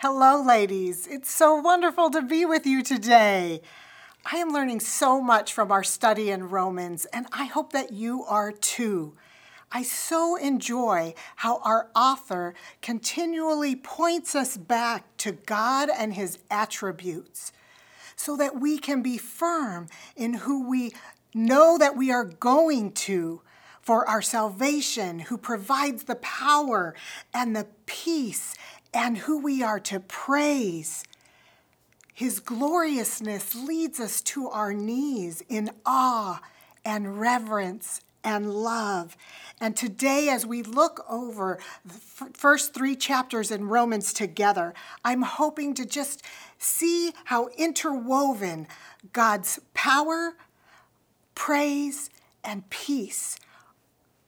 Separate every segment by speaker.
Speaker 1: Hello, ladies. It's so wonderful to be with you today. I am learning so much from our study in Romans, and I hope that you are too. I so enjoy how our author continually points us back to God and his attributes so that we can be firm in who we know that we are going to for our salvation, who provides the power and the peace, and who we are to praise. His gloriousness leads us to our knees in awe and reverence and love. And today, as we look over the first three chapters in Romans together, I'm hoping to just see how interwoven God's power, praise, and peace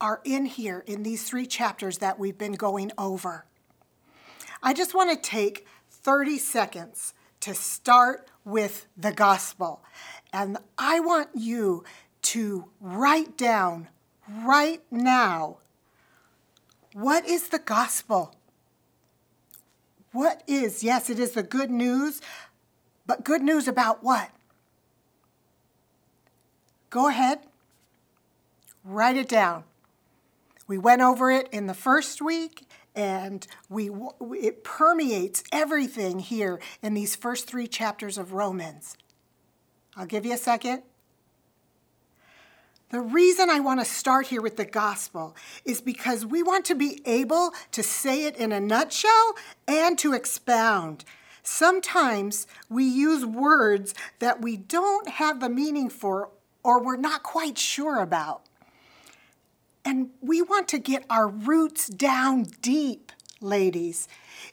Speaker 1: are in here in these three chapters that we've been going over. I just want to take 30 seconds to start with the gospel. And I want you to write down right now what is the gospel? What is, yes, it is the good news, but good news about what? Go ahead, write it down. We went over it in the first week, and we it permeates everything here in these first three chapters of Romans. I'll give you a second. The reason I want to start here with the gospel is because we want to be able to say it in a nutshell and to expound. Sometimes we use words that we don't have the meaning for or we're not quite sure about. And we want to get our roots down deep, ladies,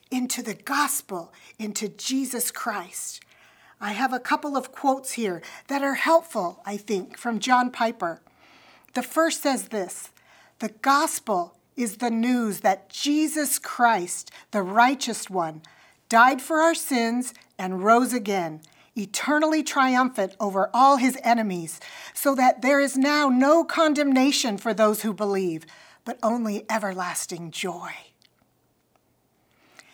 Speaker 1: into the gospel, into Jesus Christ. I have a couple of quotes here that are helpful, I think, from John Piper. The first says this The gospel is the news that Jesus Christ, the righteous one, died for our sins and rose again, eternally triumphant over all his enemies, so that there is now no condemnation for those who believe, but only everlasting joy.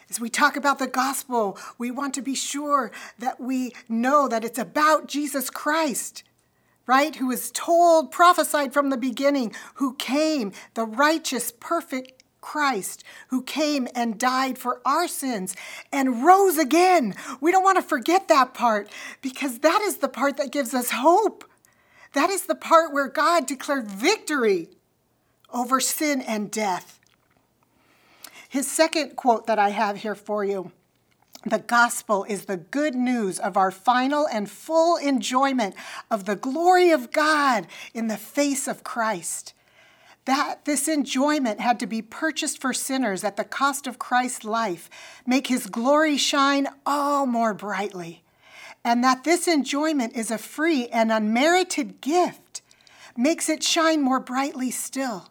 Speaker 1: As we talk about the gospel, we want to be sure that we know that it's about Jesus Christ right? Who was told, prophesied from the beginning, who came, the righteous, perfect Christ, who came and died for our sins and rose again. We don't want to forget that part because that is the part that gives us hope. That is the part where God declared victory over sin and death. His second quote that I have here for you the gospel is the good news of our final and full enjoyment of the glory of God in the face of Christ. That this enjoyment had to be purchased for sinners at the cost of Christ's life, make his glory shine all more brightly. And that this enjoyment is a free and unmerited gift, makes it shine more brightly still.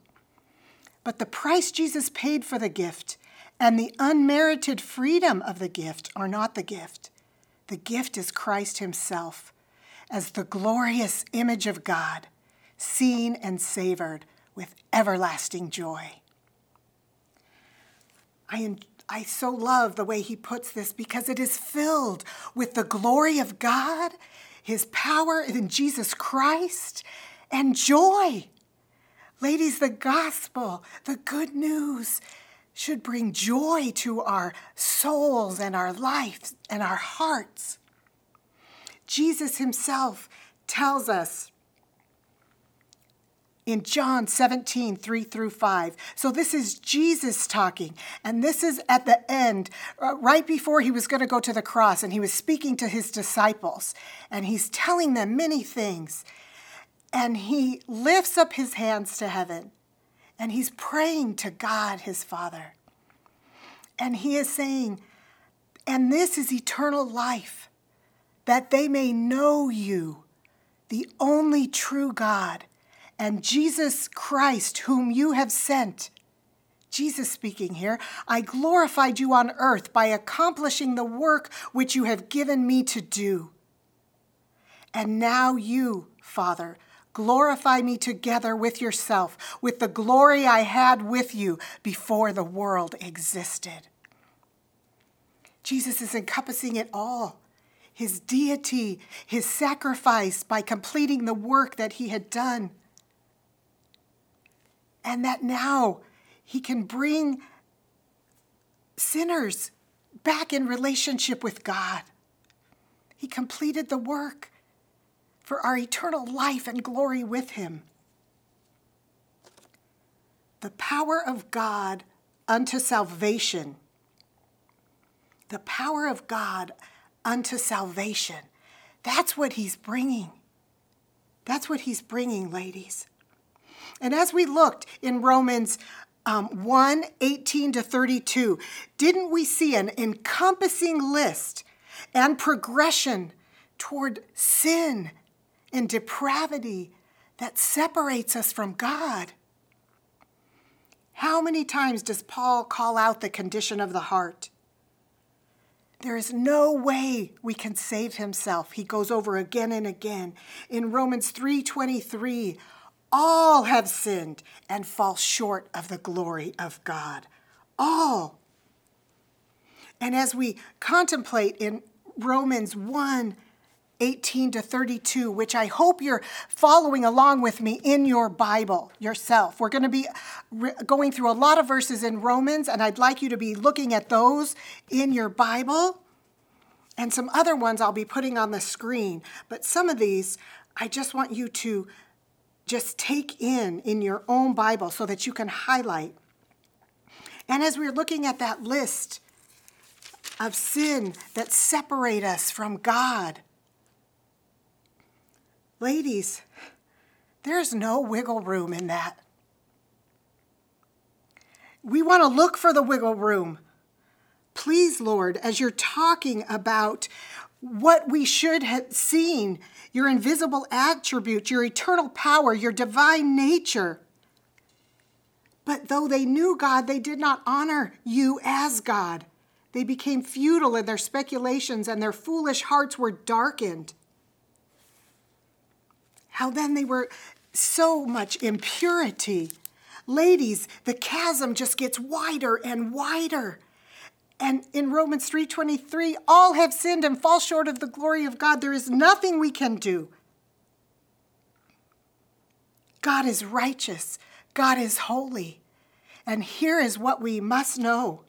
Speaker 1: But the price Jesus paid for the gift and the unmerited freedom of the gift are not the gift. The gift is Christ Himself as the glorious image of God, seen and savored with everlasting joy. I, I so love the way he puts this because it is filled with the glory of God, his power in Jesus Christ, and joy. Ladies, the gospel, the good news, should bring joy to our souls and our lives and our hearts. Jesus himself tells us in John 17, 3 through 5. So this is Jesus talking, and this is at the end, uh, right before he was going to go to the cross, and he was speaking to his disciples, and he's telling them many things. And he lifts up his hands to heaven and he's praying to God, his Father. And he is saying, and this is eternal life, that they may know you, the only true God, and Jesus Christ, whom you have sent. Jesus speaking here, I glorified you on earth by accomplishing the work which you have given me to do. And now you, Father, Glorify me together with yourself, with the glory I had with you before the world existed. Jesus is encompassing it all his deity, his sacrifice by completing the work that he had done. And that now he can bring sinners back in relationship with God. He completed the work for our eternal life and glory with him. The power of God unto salvation. The power of God unto salvation. That's what he's bringing. That's what he's bringing, ladies. And as we looked in Romans um, 1 18 to 32, didn't we see an encompassing list and progression toward sin and depravity that separates us from God? How many times does Paul call out the condition of the heart? There is no way we can save himself. He goes over again and again. In Romans 3:23, all have sinned and fall short of the glory of God. All. And as we contemplate in Romans 1 18 to 32, which I hope you're following along with me in your Bible yourself. We're going to be re- going through a lot of verses in Romans, and I'd like you to be looking at those in your Bible. And some other ones I'll be putting on the screen. But some of these, I just want you to just take in in your own Bible so that you can highlight. And as we're looking at that list of sin that separate us from God, Ladies, there's no wiggle room in that. We want to look for the wiggle room. Please, Lord, as you're talking about what we should have seen, your invisible attributes, your eternal power, your divine nature. But though they knew God, they did not honor you as God. They became futile in their speculations, and their foolish hearts were darkened how then they were so much impurity. Ladies, the chasm just gets wider and wider. And in Romans 3:23, all have sinned and fall short of the glory of God. There is nothing we can do. God is righteous. God is holy. And here is what we must know.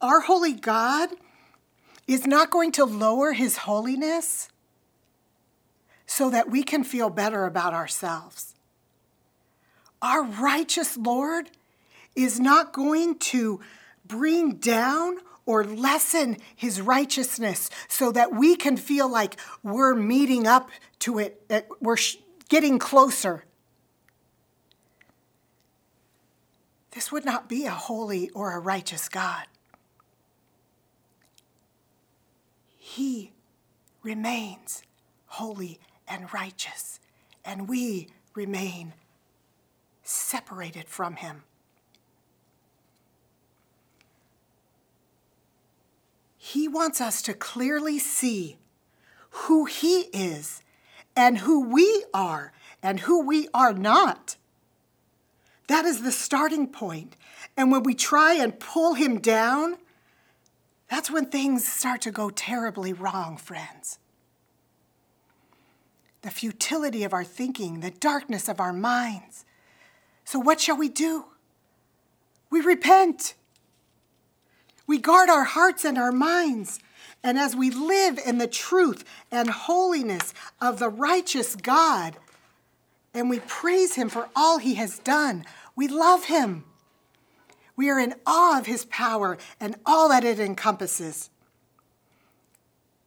Speaker 1: Our holy God is not going to lower his holiness so that we can feel better about ourselves. Our righteous Lord is not going to bring down or lessen his righteousness so that we can feel like we're meeting up to it, we're getting closer. This would not be a holy or a righteous God. He remains holy and righteous, and we remain separated from him. He wants us to clearly see who he is and who we are and who we are not. That is the starting point. And when we try and pull him down, that's when things start to go terribly wrong, friends the futility of our thinking, the darkness of our minds. So, what shall we do? We repent. We guard our hearts and our minds. And as we live in the truth and holiness of the righteous God, and we praise Him for all He has done, we love Him. We are in awe of His power and all that it encompasses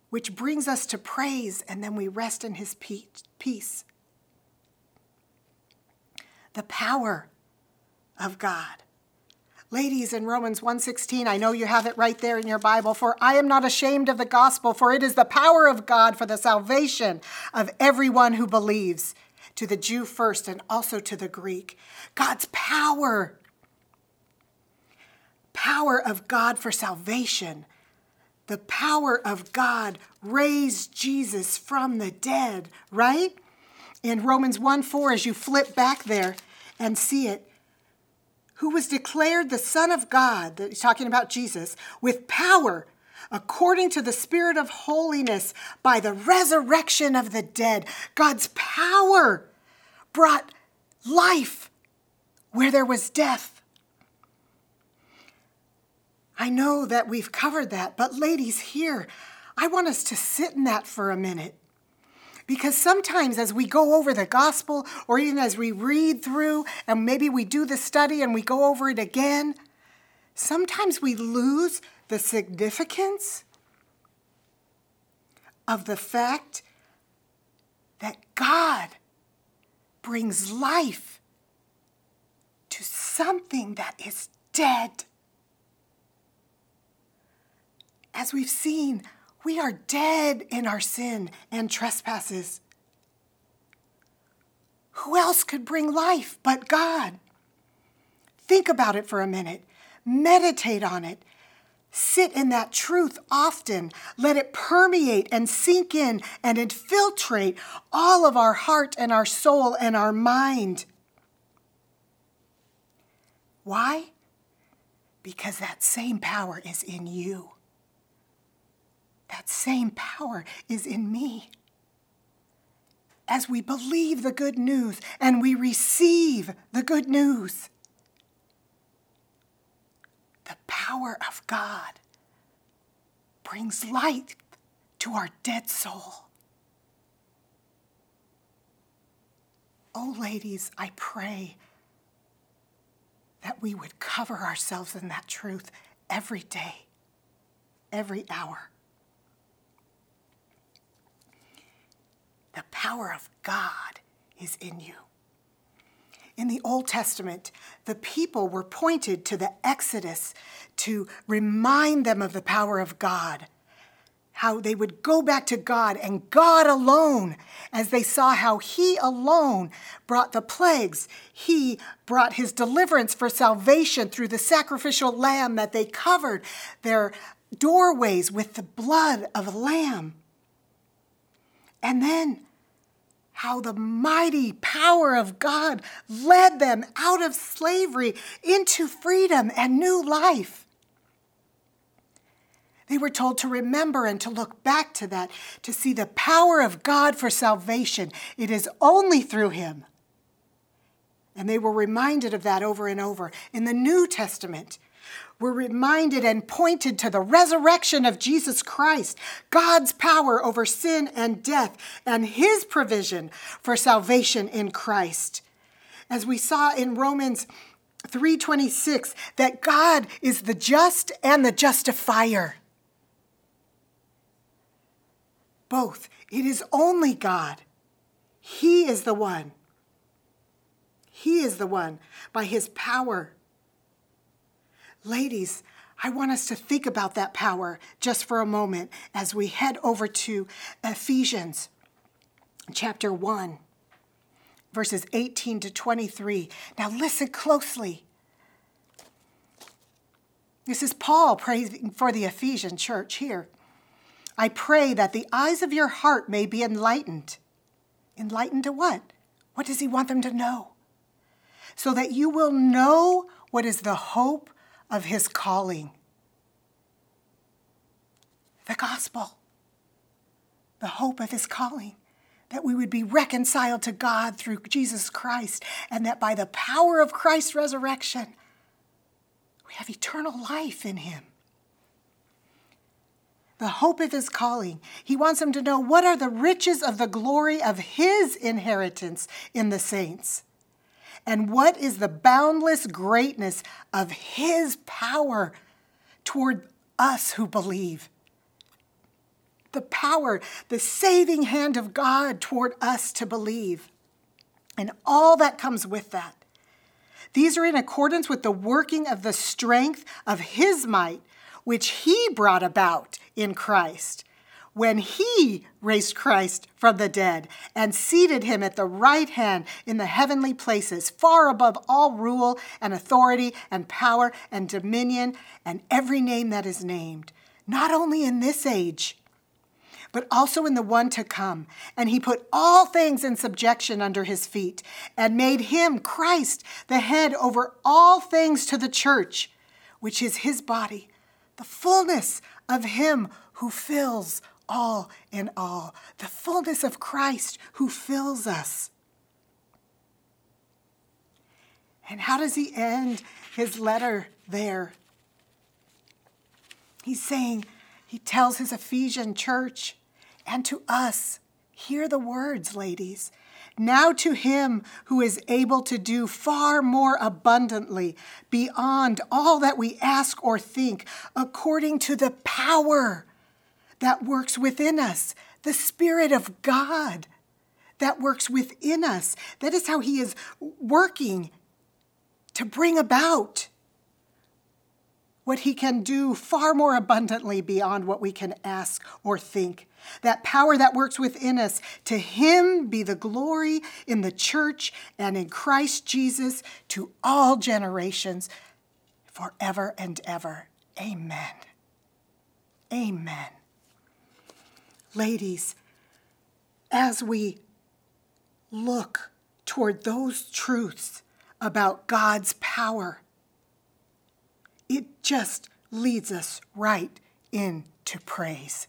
Speaker 1: which brings us to praise, and then we rest in his peace. The power of God. Ladies, in Romans 1:16, I know you have it right there in your Bible, for I am not ashamed of the gospel, for it is the power of God for the salvation of everyone who believes, to the Jew first and also to the Greek. God's power. Power of God for salvation the power of God raised Jesus from the dead, right? In Romans 1 4, as you flip back there and see it, who was declared the Son of God, that he's talking about Jesus, with power according to the Spirit of holiness by the resurrection of the dead. God's power brought life where there was death. I know that we've covered that, but ladies, here, I want us to sit in that for a minute. Because sometimes as we go over the gospel, or even as we read through, and maybe we do the study and we go over it again, sometimes we lose the significance of the fact that God brings life to something that is dead. As we've seen, we are dead in our sin and trespasses. Who else could bring life but God? Think about it for a minute. Meditate on it. Sit in that truth often. Let it permeate and sink in and infiltrate all of our heart and our soul and our mind. Why? Because that same power is in you. That same power is in me. As we believe the good news and we receive the good news, the power of God brings light to our dead soul. Oh, ladies, I pray that we would cover ourselves in that truth every day, every hour. The power of God is in you. In the Old Testament, the people were pointed to the Exodus to remind them of the power of God, how they would go back to God and God alone, as they saw how He alone brought the plagues. He brought His deliverance for salvation through the sacrificial lamb that they covered their doorways with the blood of a lamb. And then how the mighty power of God led them out of slavery into freedom and new life. They were told to remember and to look back to that, to see the power of God for salvation. It is only through Him. And they were reminded of that over and over. In the New Testament, we're reminded and pointed to the resurrection of Jesus Christ, God's power over sin and death, and his provision for salvation in Christ. As we saw in Romans 3:26 that God is the just and the justifier. Both. It is only God. He is the one. He is the one by his power Ladies, I want us to think about that power just for a moment as we head over to Ephesians chapter 1, verses 18 to 23. Now, listen closely. This is Paul praying for the Ephesian church here. I pray that the eyes of your heart may be enlightened. Enlightened to what? What does he want them to know? So that you will know what is the hope of his calling. The gospel, the hope of his calling, that we would be reconciled to God through Jesus Christ, and that by the power of Christ's resurrection, we have eternal life in him. The hope of his calling. He wants them to know what are the riches of the glory of his inheritance in the saints and what is the boundless greatness of His power toward us who believe? The power, the saving hand of God toward us to believe, and all that comes with that. These are in accordance with the working of the strength of His might, which He brought about in Christ when he raised Christ from the dead and seated him at the right hand in the heavenly places, far above all rule and authority and power and dominion and every name that is named, not only in this age, but also in the one to come. And he put all things in subjection under his feet, and made him, Christ, the head over all things to the church, which is his body, the fullness of him who fills all in all, the fullness of Christ who fills us. And how does he end his letter there? He's saying, he tells his Ephesian church and to us, hear the words, ladies. Now to him who is able to do far more abundantly beyond all that we ask or think, according to the power that works within us, the Spirit of God that works within us. That is how he is working to bring about what he can do far more abundantly beyond what we can ask or think. That power that works within us, to him be the glory in the church and in Christ Jesus to all generations, forever and ever. Amen. Amen. Ladies, as we look toward those truths, about God's power. It just leads us right into praise.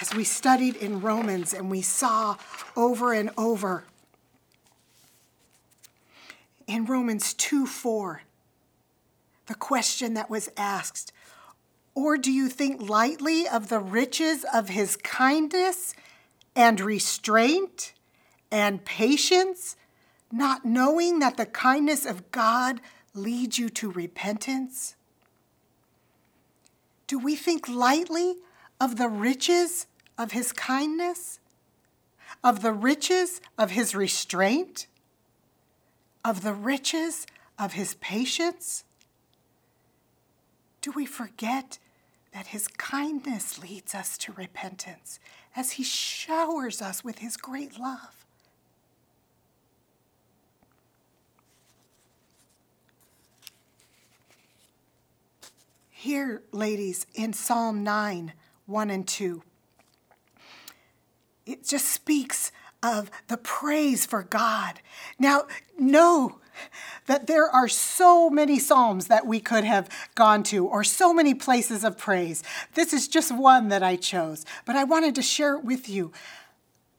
Speaker 1: As we studied in Romans and we saw over and over in Romans 2 4, the question that was asked, or do you think lightly of the riches of his kindness and restraint and patience? not knowing that the kindness of God leads you to repentance? Do we think lightly of the riches of his kindness, of the riches of his restraint, of the riches of his patience? Do we forget that his kindness leads us to repentance as he showers us with his great love? Here, ladies, in Psalm 9, 1 and 2, it just speaks of the praise for God. Now, know that there are so many Psalms that we could have gone to, or so many places of praise. This is just one that I chose, but I wanted to share it with you.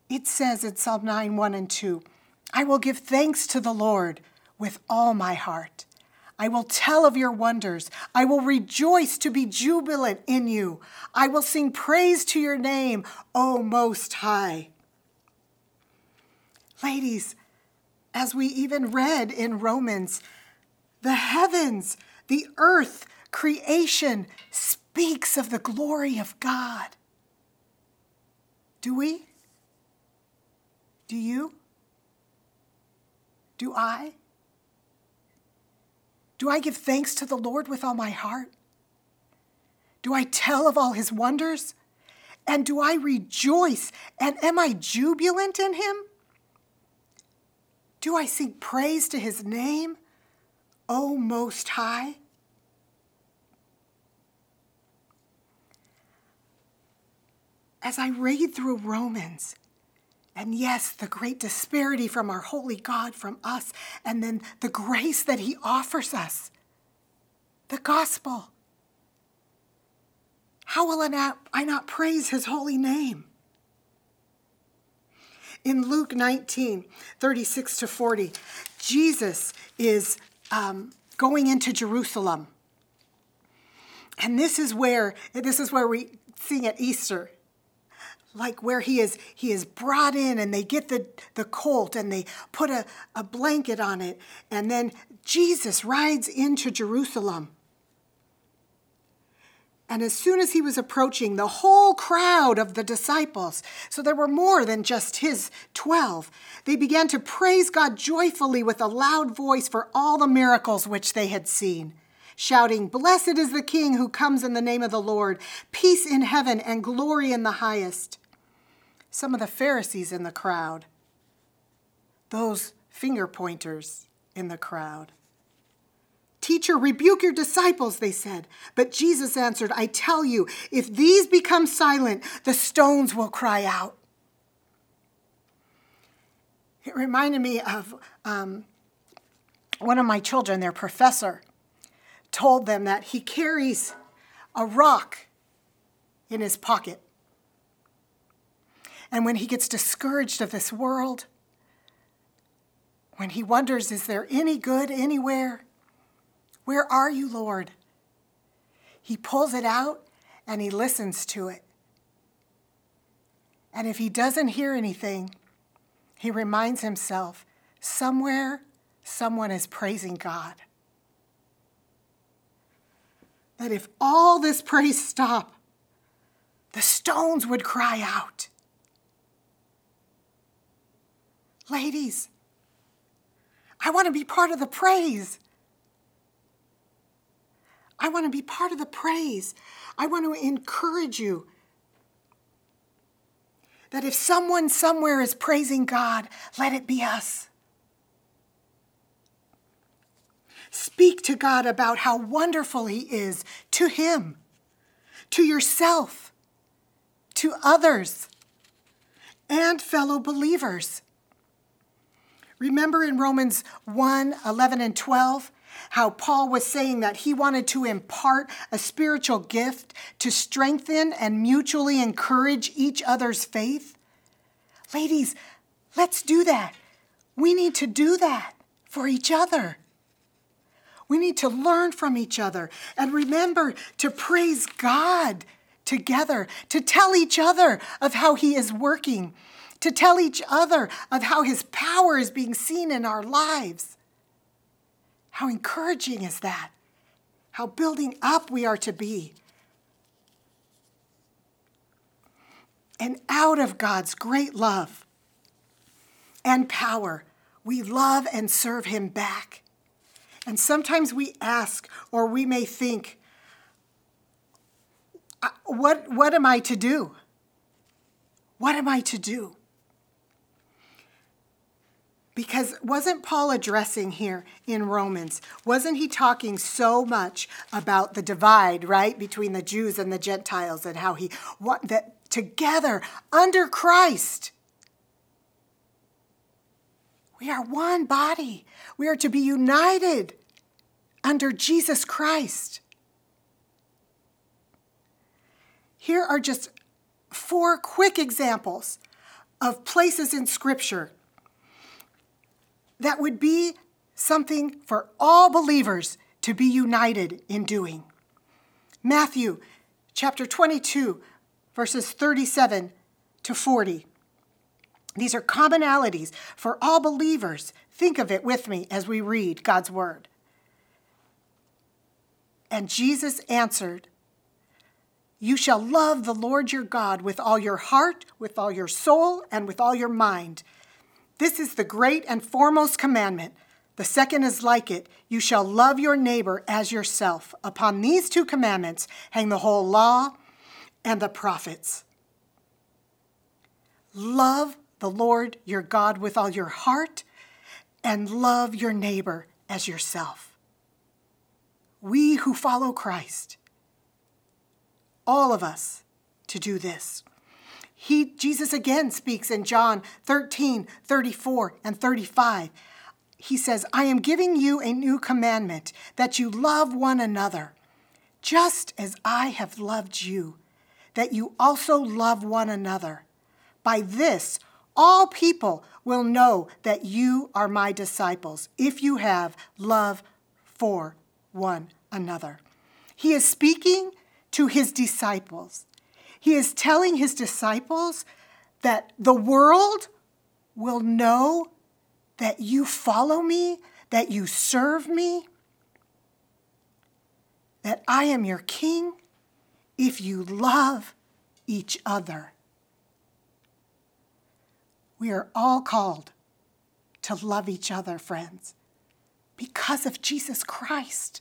Speaker 1: It says in Psalm 9, 1 and 2, I will give thanks to the Lord with all my heart. I will tell of your wonders. I will rejoice to be jubilant in you. I will sing praise to your name, O Most High. Ladies, as we even read in Romans, the heavens, the earth, creation speaks of the glory of God. Do we? Do you? Do I? Do I give thanks to the Lord with all my heart? Do I tell of all his wonders? And do I rejoice? And am I jubilant in him? Do I sing praise to his name, O Most High? As I read through Romans, and yes, the great disparity from our holy God from us, and then the grace that He offers us. The gospel. How will I not, I not praise His holy name? In Luke 19, 36 to 40, Jesus is um, going into Jerusalem. And this is where this is where we sing at Easter. Like where he is he is brought in and they get the, the colt and they put a, a blanket on it. And then jesus rides into jerusalem and as soon as he was approaching the whole crowd of the disciples so there were more than just his 12 they began to praise god joyfully with a loud voice for all the miracles which they had seen shouting, Blessed is the King who comes in the name of the Lord, peace in heaven and glory in the highest. Some of the Pharisees in the crowd, those finger pointers in the crowd, Teacher, rebuke your disciples, they said. But Jesus answered, I tell you, if these become silent, the stones will cry out. It reminded me of um, one of my children, their professor, told them that he carries a rock in his pocket. And when he gets discouraged of this world, when he wonders, is there any good anywhere? Where are you, Lord? He pulls it out and he listens to it. And if he doesn't hear anything, he reminds himself somewhere someone is praising God. That if all this praise stopped, the stones would cry out. Ladies, I want to be part of the praise. I want to be part of the praise. I want to encourage you that if someone somewhere is praising God, let it be us. Speak to God about how wonderful He is to Him, to yourself, to others, and fellow believers. Remember in Romans 1 11 and 12? How Paul was saying that he wanted to impart a spiritual gift to strengthen and mutually encourage each other's faith? Ladies, let's do that. We need to do that for each other. We need to learn from each other and remember to praise God together, to tell each other of how He is working, to tell each other of how His power is being seen in our lives. How encouraging is that? How building up we are to be. And out of God's great love and power, we love and serve Him back. And sometimes we ask, or we may think, what, what am I to do? What am I to do? Because wasn't Paul addressing here in Romans? Wasn't he talking so much about the divide, right, between the Jews and the Gentiles and how he what that together under Christ we are one body. We are to be united under Jesus Christ. Here are just four quick examples of places in Scripture that would be something for all believers to be united in doing. Matthew chapter 22, verses 37 to 40. These are commonalities for all believers. Think of it with me as we read God's word. And Jesus answered, You shall love the Lord your God with all your heart, with all your soul, and with all your mind. This is the great and foremost commandment. The second is like it you shall love your neighbor as yourself. Upon these two commandments hang the whole law and the prophets. Love the Lord your God with all your heart and love your neighbor as yourself. We who follow Christ, all of us, to do this. He, Jesus again speaks in John 13, 34, and 35. He says, I am giving you a new commandment that you love one another, just as I have loved you, that you also love one another. By this, all people will know that you are my disciples if you have love for one another. He is speaking to his disciples. He is telling his disciples that the world will know that you follow me, that you serve me, that I am your king if you love each other. We are all called to love each other, friends, because of Jesus Christ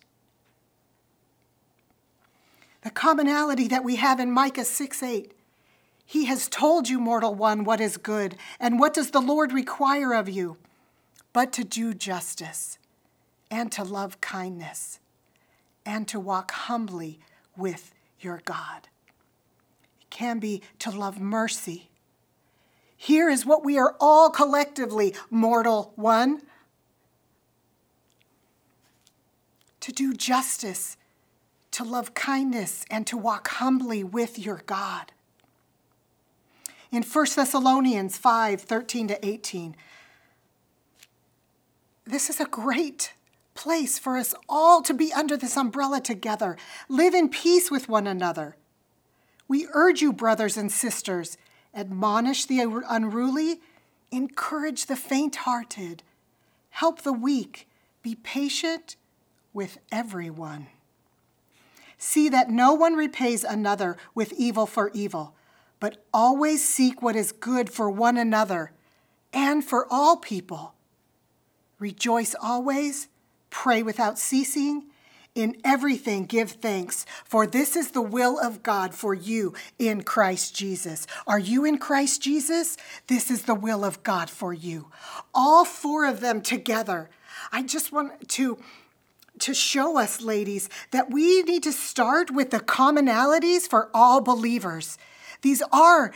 Speaker 1: the commonality that we have in Micah 6 8. He has told you, mortal one, what is good, and what does the Lord require of you? But to do justice, and to love kindness and to walk humbly with your God. It can be to love mercy. Here is what we are all collectively, mortal one to do justice, to love kindness, and to walk humbly with your God. In 1 Thessalonians 5 13 to 18, this is a great place for us all to be under this umbrella together. Live in peace with one another. We urge you, brothers and sisters, admonish the unruly, encourage the faint hearted, help the weak, be patient with everyone. See that no one repays another with evil for evil, but always seek what is good for one another and for all people. Rejoice always, pray without ceasing. In everything, give thanks, for this is the will of God for you in Christ Jesus. Are you in Christ Jesus? This is the will of God for you. All four of them together. I just want to to show us, ladies, that we need to start with the commonalities for all believers. These are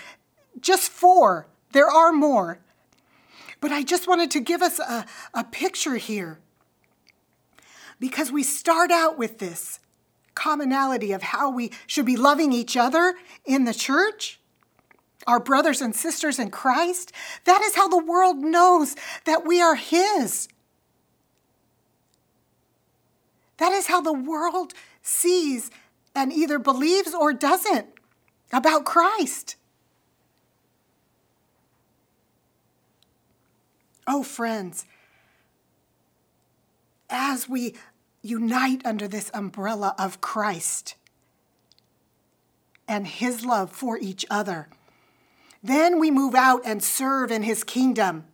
Speaker 1: just four, there are more. But I just wanted to give us a, a picture here because we start out with this commonality of how we should be loving each other in the church, our brothers and sisters in Christ. That is how the world knows that we are His. That is how the world sees and either believes or doesn't about Christ. Oh, friends, as we unite under this umbrella of Christ and his love for each other, then we move out and serve in his kingdom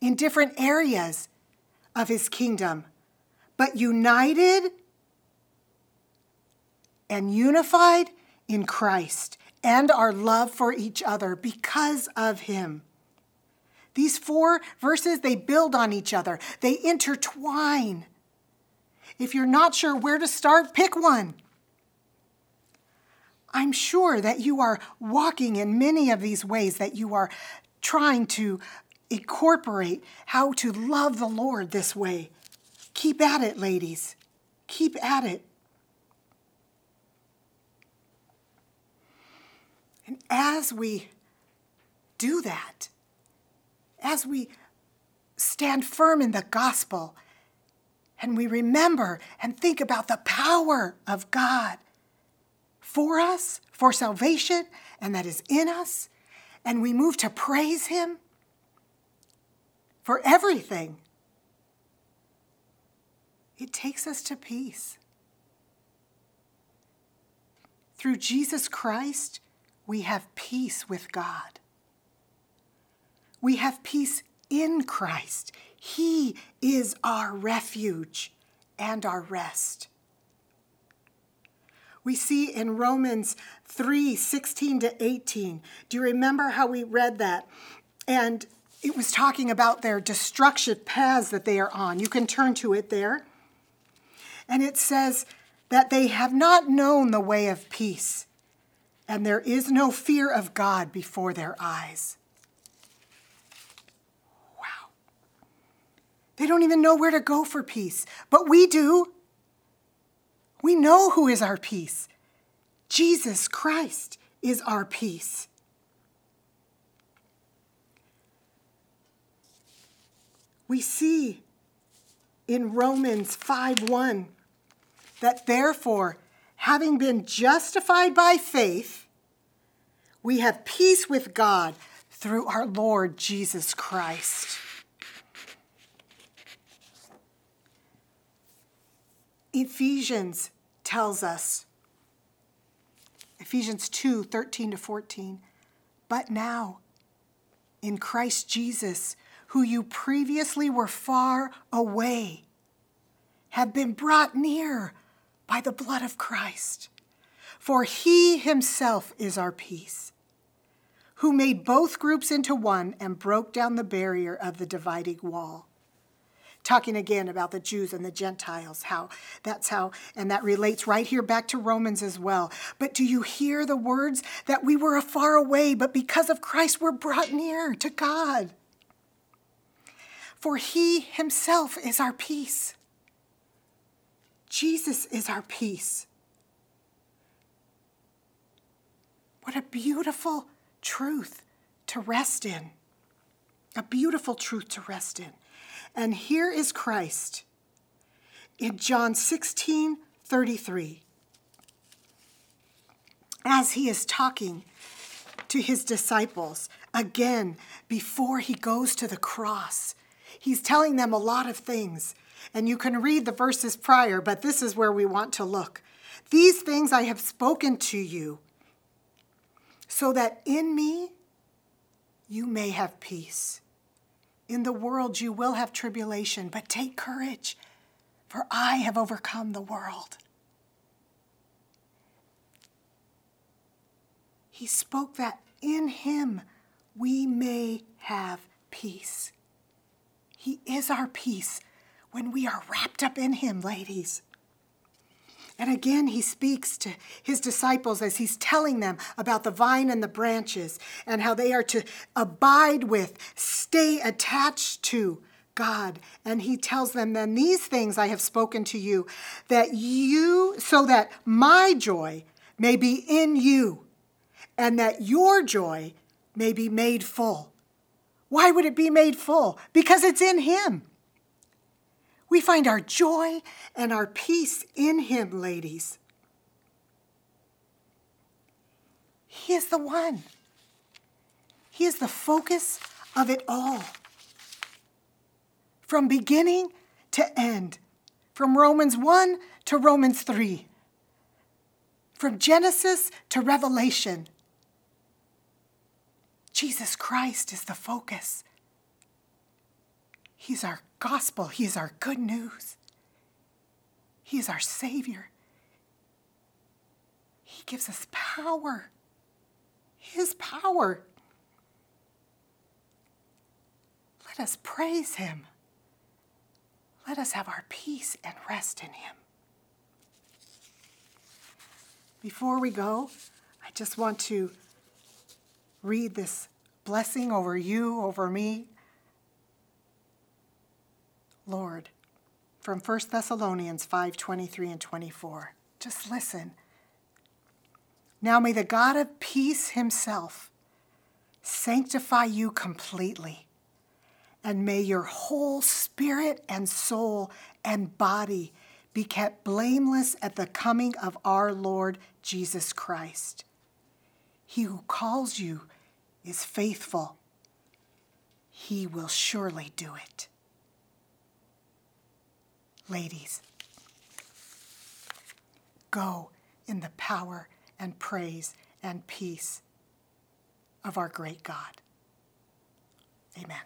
Speaker 1: in different areas of his kingdom but united and unified in Christ and our love for each other because of him. These four verses, they build on each other, they intertwine. If you're not sure where to start, pick one. I'm sure that you are walking in many of these ways, that you are trying to incorporate how to love the Lord this way Keep at it, ladies. Keep at it. And as we do that, as we stand firm in the gospel, and we remember and think about the power of God for us, for salvation, and that is in us, and we move to praise Him for everything it takes us to peace. Through Jesus Christ, we have peace with God. We have peace in Christ. He is our refuge and our rest. We see in Romans 3 16 to 18. Do you remember how we read that? And it was talking about their destruction paths that they are on. You can turn to it there. And it says that they have not known the way of peace, and there is no fear of God before their eyes. Wow. They don't even know where to go for peace, but we do. We know who is our peace. Jesus Christ is our peace. We see in Romans 5 1 that therefore, having been justified by faith, we have peace with God through our Lord Jesus Christ. Ephesians tells us, Ephesians 2 13 to 14, but now in Christ Jesus, who you previously were far away, have been brought near by the blood of Christ. For he himself is our peace, who made both groups into one and broke down the barrier of the dividing wall, talking again about the Jews and the Gentiles, how that's how, and that relates right here back to Romans as well. But do you hear the words that we were far away, but because of Christ we're brought near to God? For he himself is our peace. Jesus is our peace. What a beautiful truth to rest in. A beautiful truth to rest in. And here is Christ in John 16 33. As he is talking to his disciples again before he goes to the cross, he's telling them a lot of things. And you can read the verses prior, but this is where we want to look. These things I have spoken to you, so that in me you may have peace. In the world you will have tribulation, but take courage, for I have overcome the world. He spoke that in him we may have peace. He is our peace when we are wrapped up in him, ladies. And again, he speaks to his disciples as he's telling them about the vine and the branches and how they are to abide with, stay attached to God. And he tells them, Then these things I have spoken to you, that you, so that my joy may be in you, and that your joy may be made full. Why would it be made full? Because it's in him. We find our joy and our peace in Him, ladies. He is the one. He is the focus of it all. From beginning to end, from Romans 1 to Romans 3, from Genesis to Revelation, Jesus Christ is the focus. He's our gospel. He's our good news. He is our Savior. He gives us power. His power. Let us praise Him. Let us have our peace and rest in Him. Before we go, I just want to read this blessing over you, over me, Lord, from 1 Thessalonians 5 23 and 24. Just listen. Now may the God of peace himself sanctify you completely, and may your whole spirit and soul and body be kept blameless at the coming of our Lord Jesus Christ. He who calls you is faithful. He will surely do it. Ladies, go in the power and praise and peace of our great God. Amen.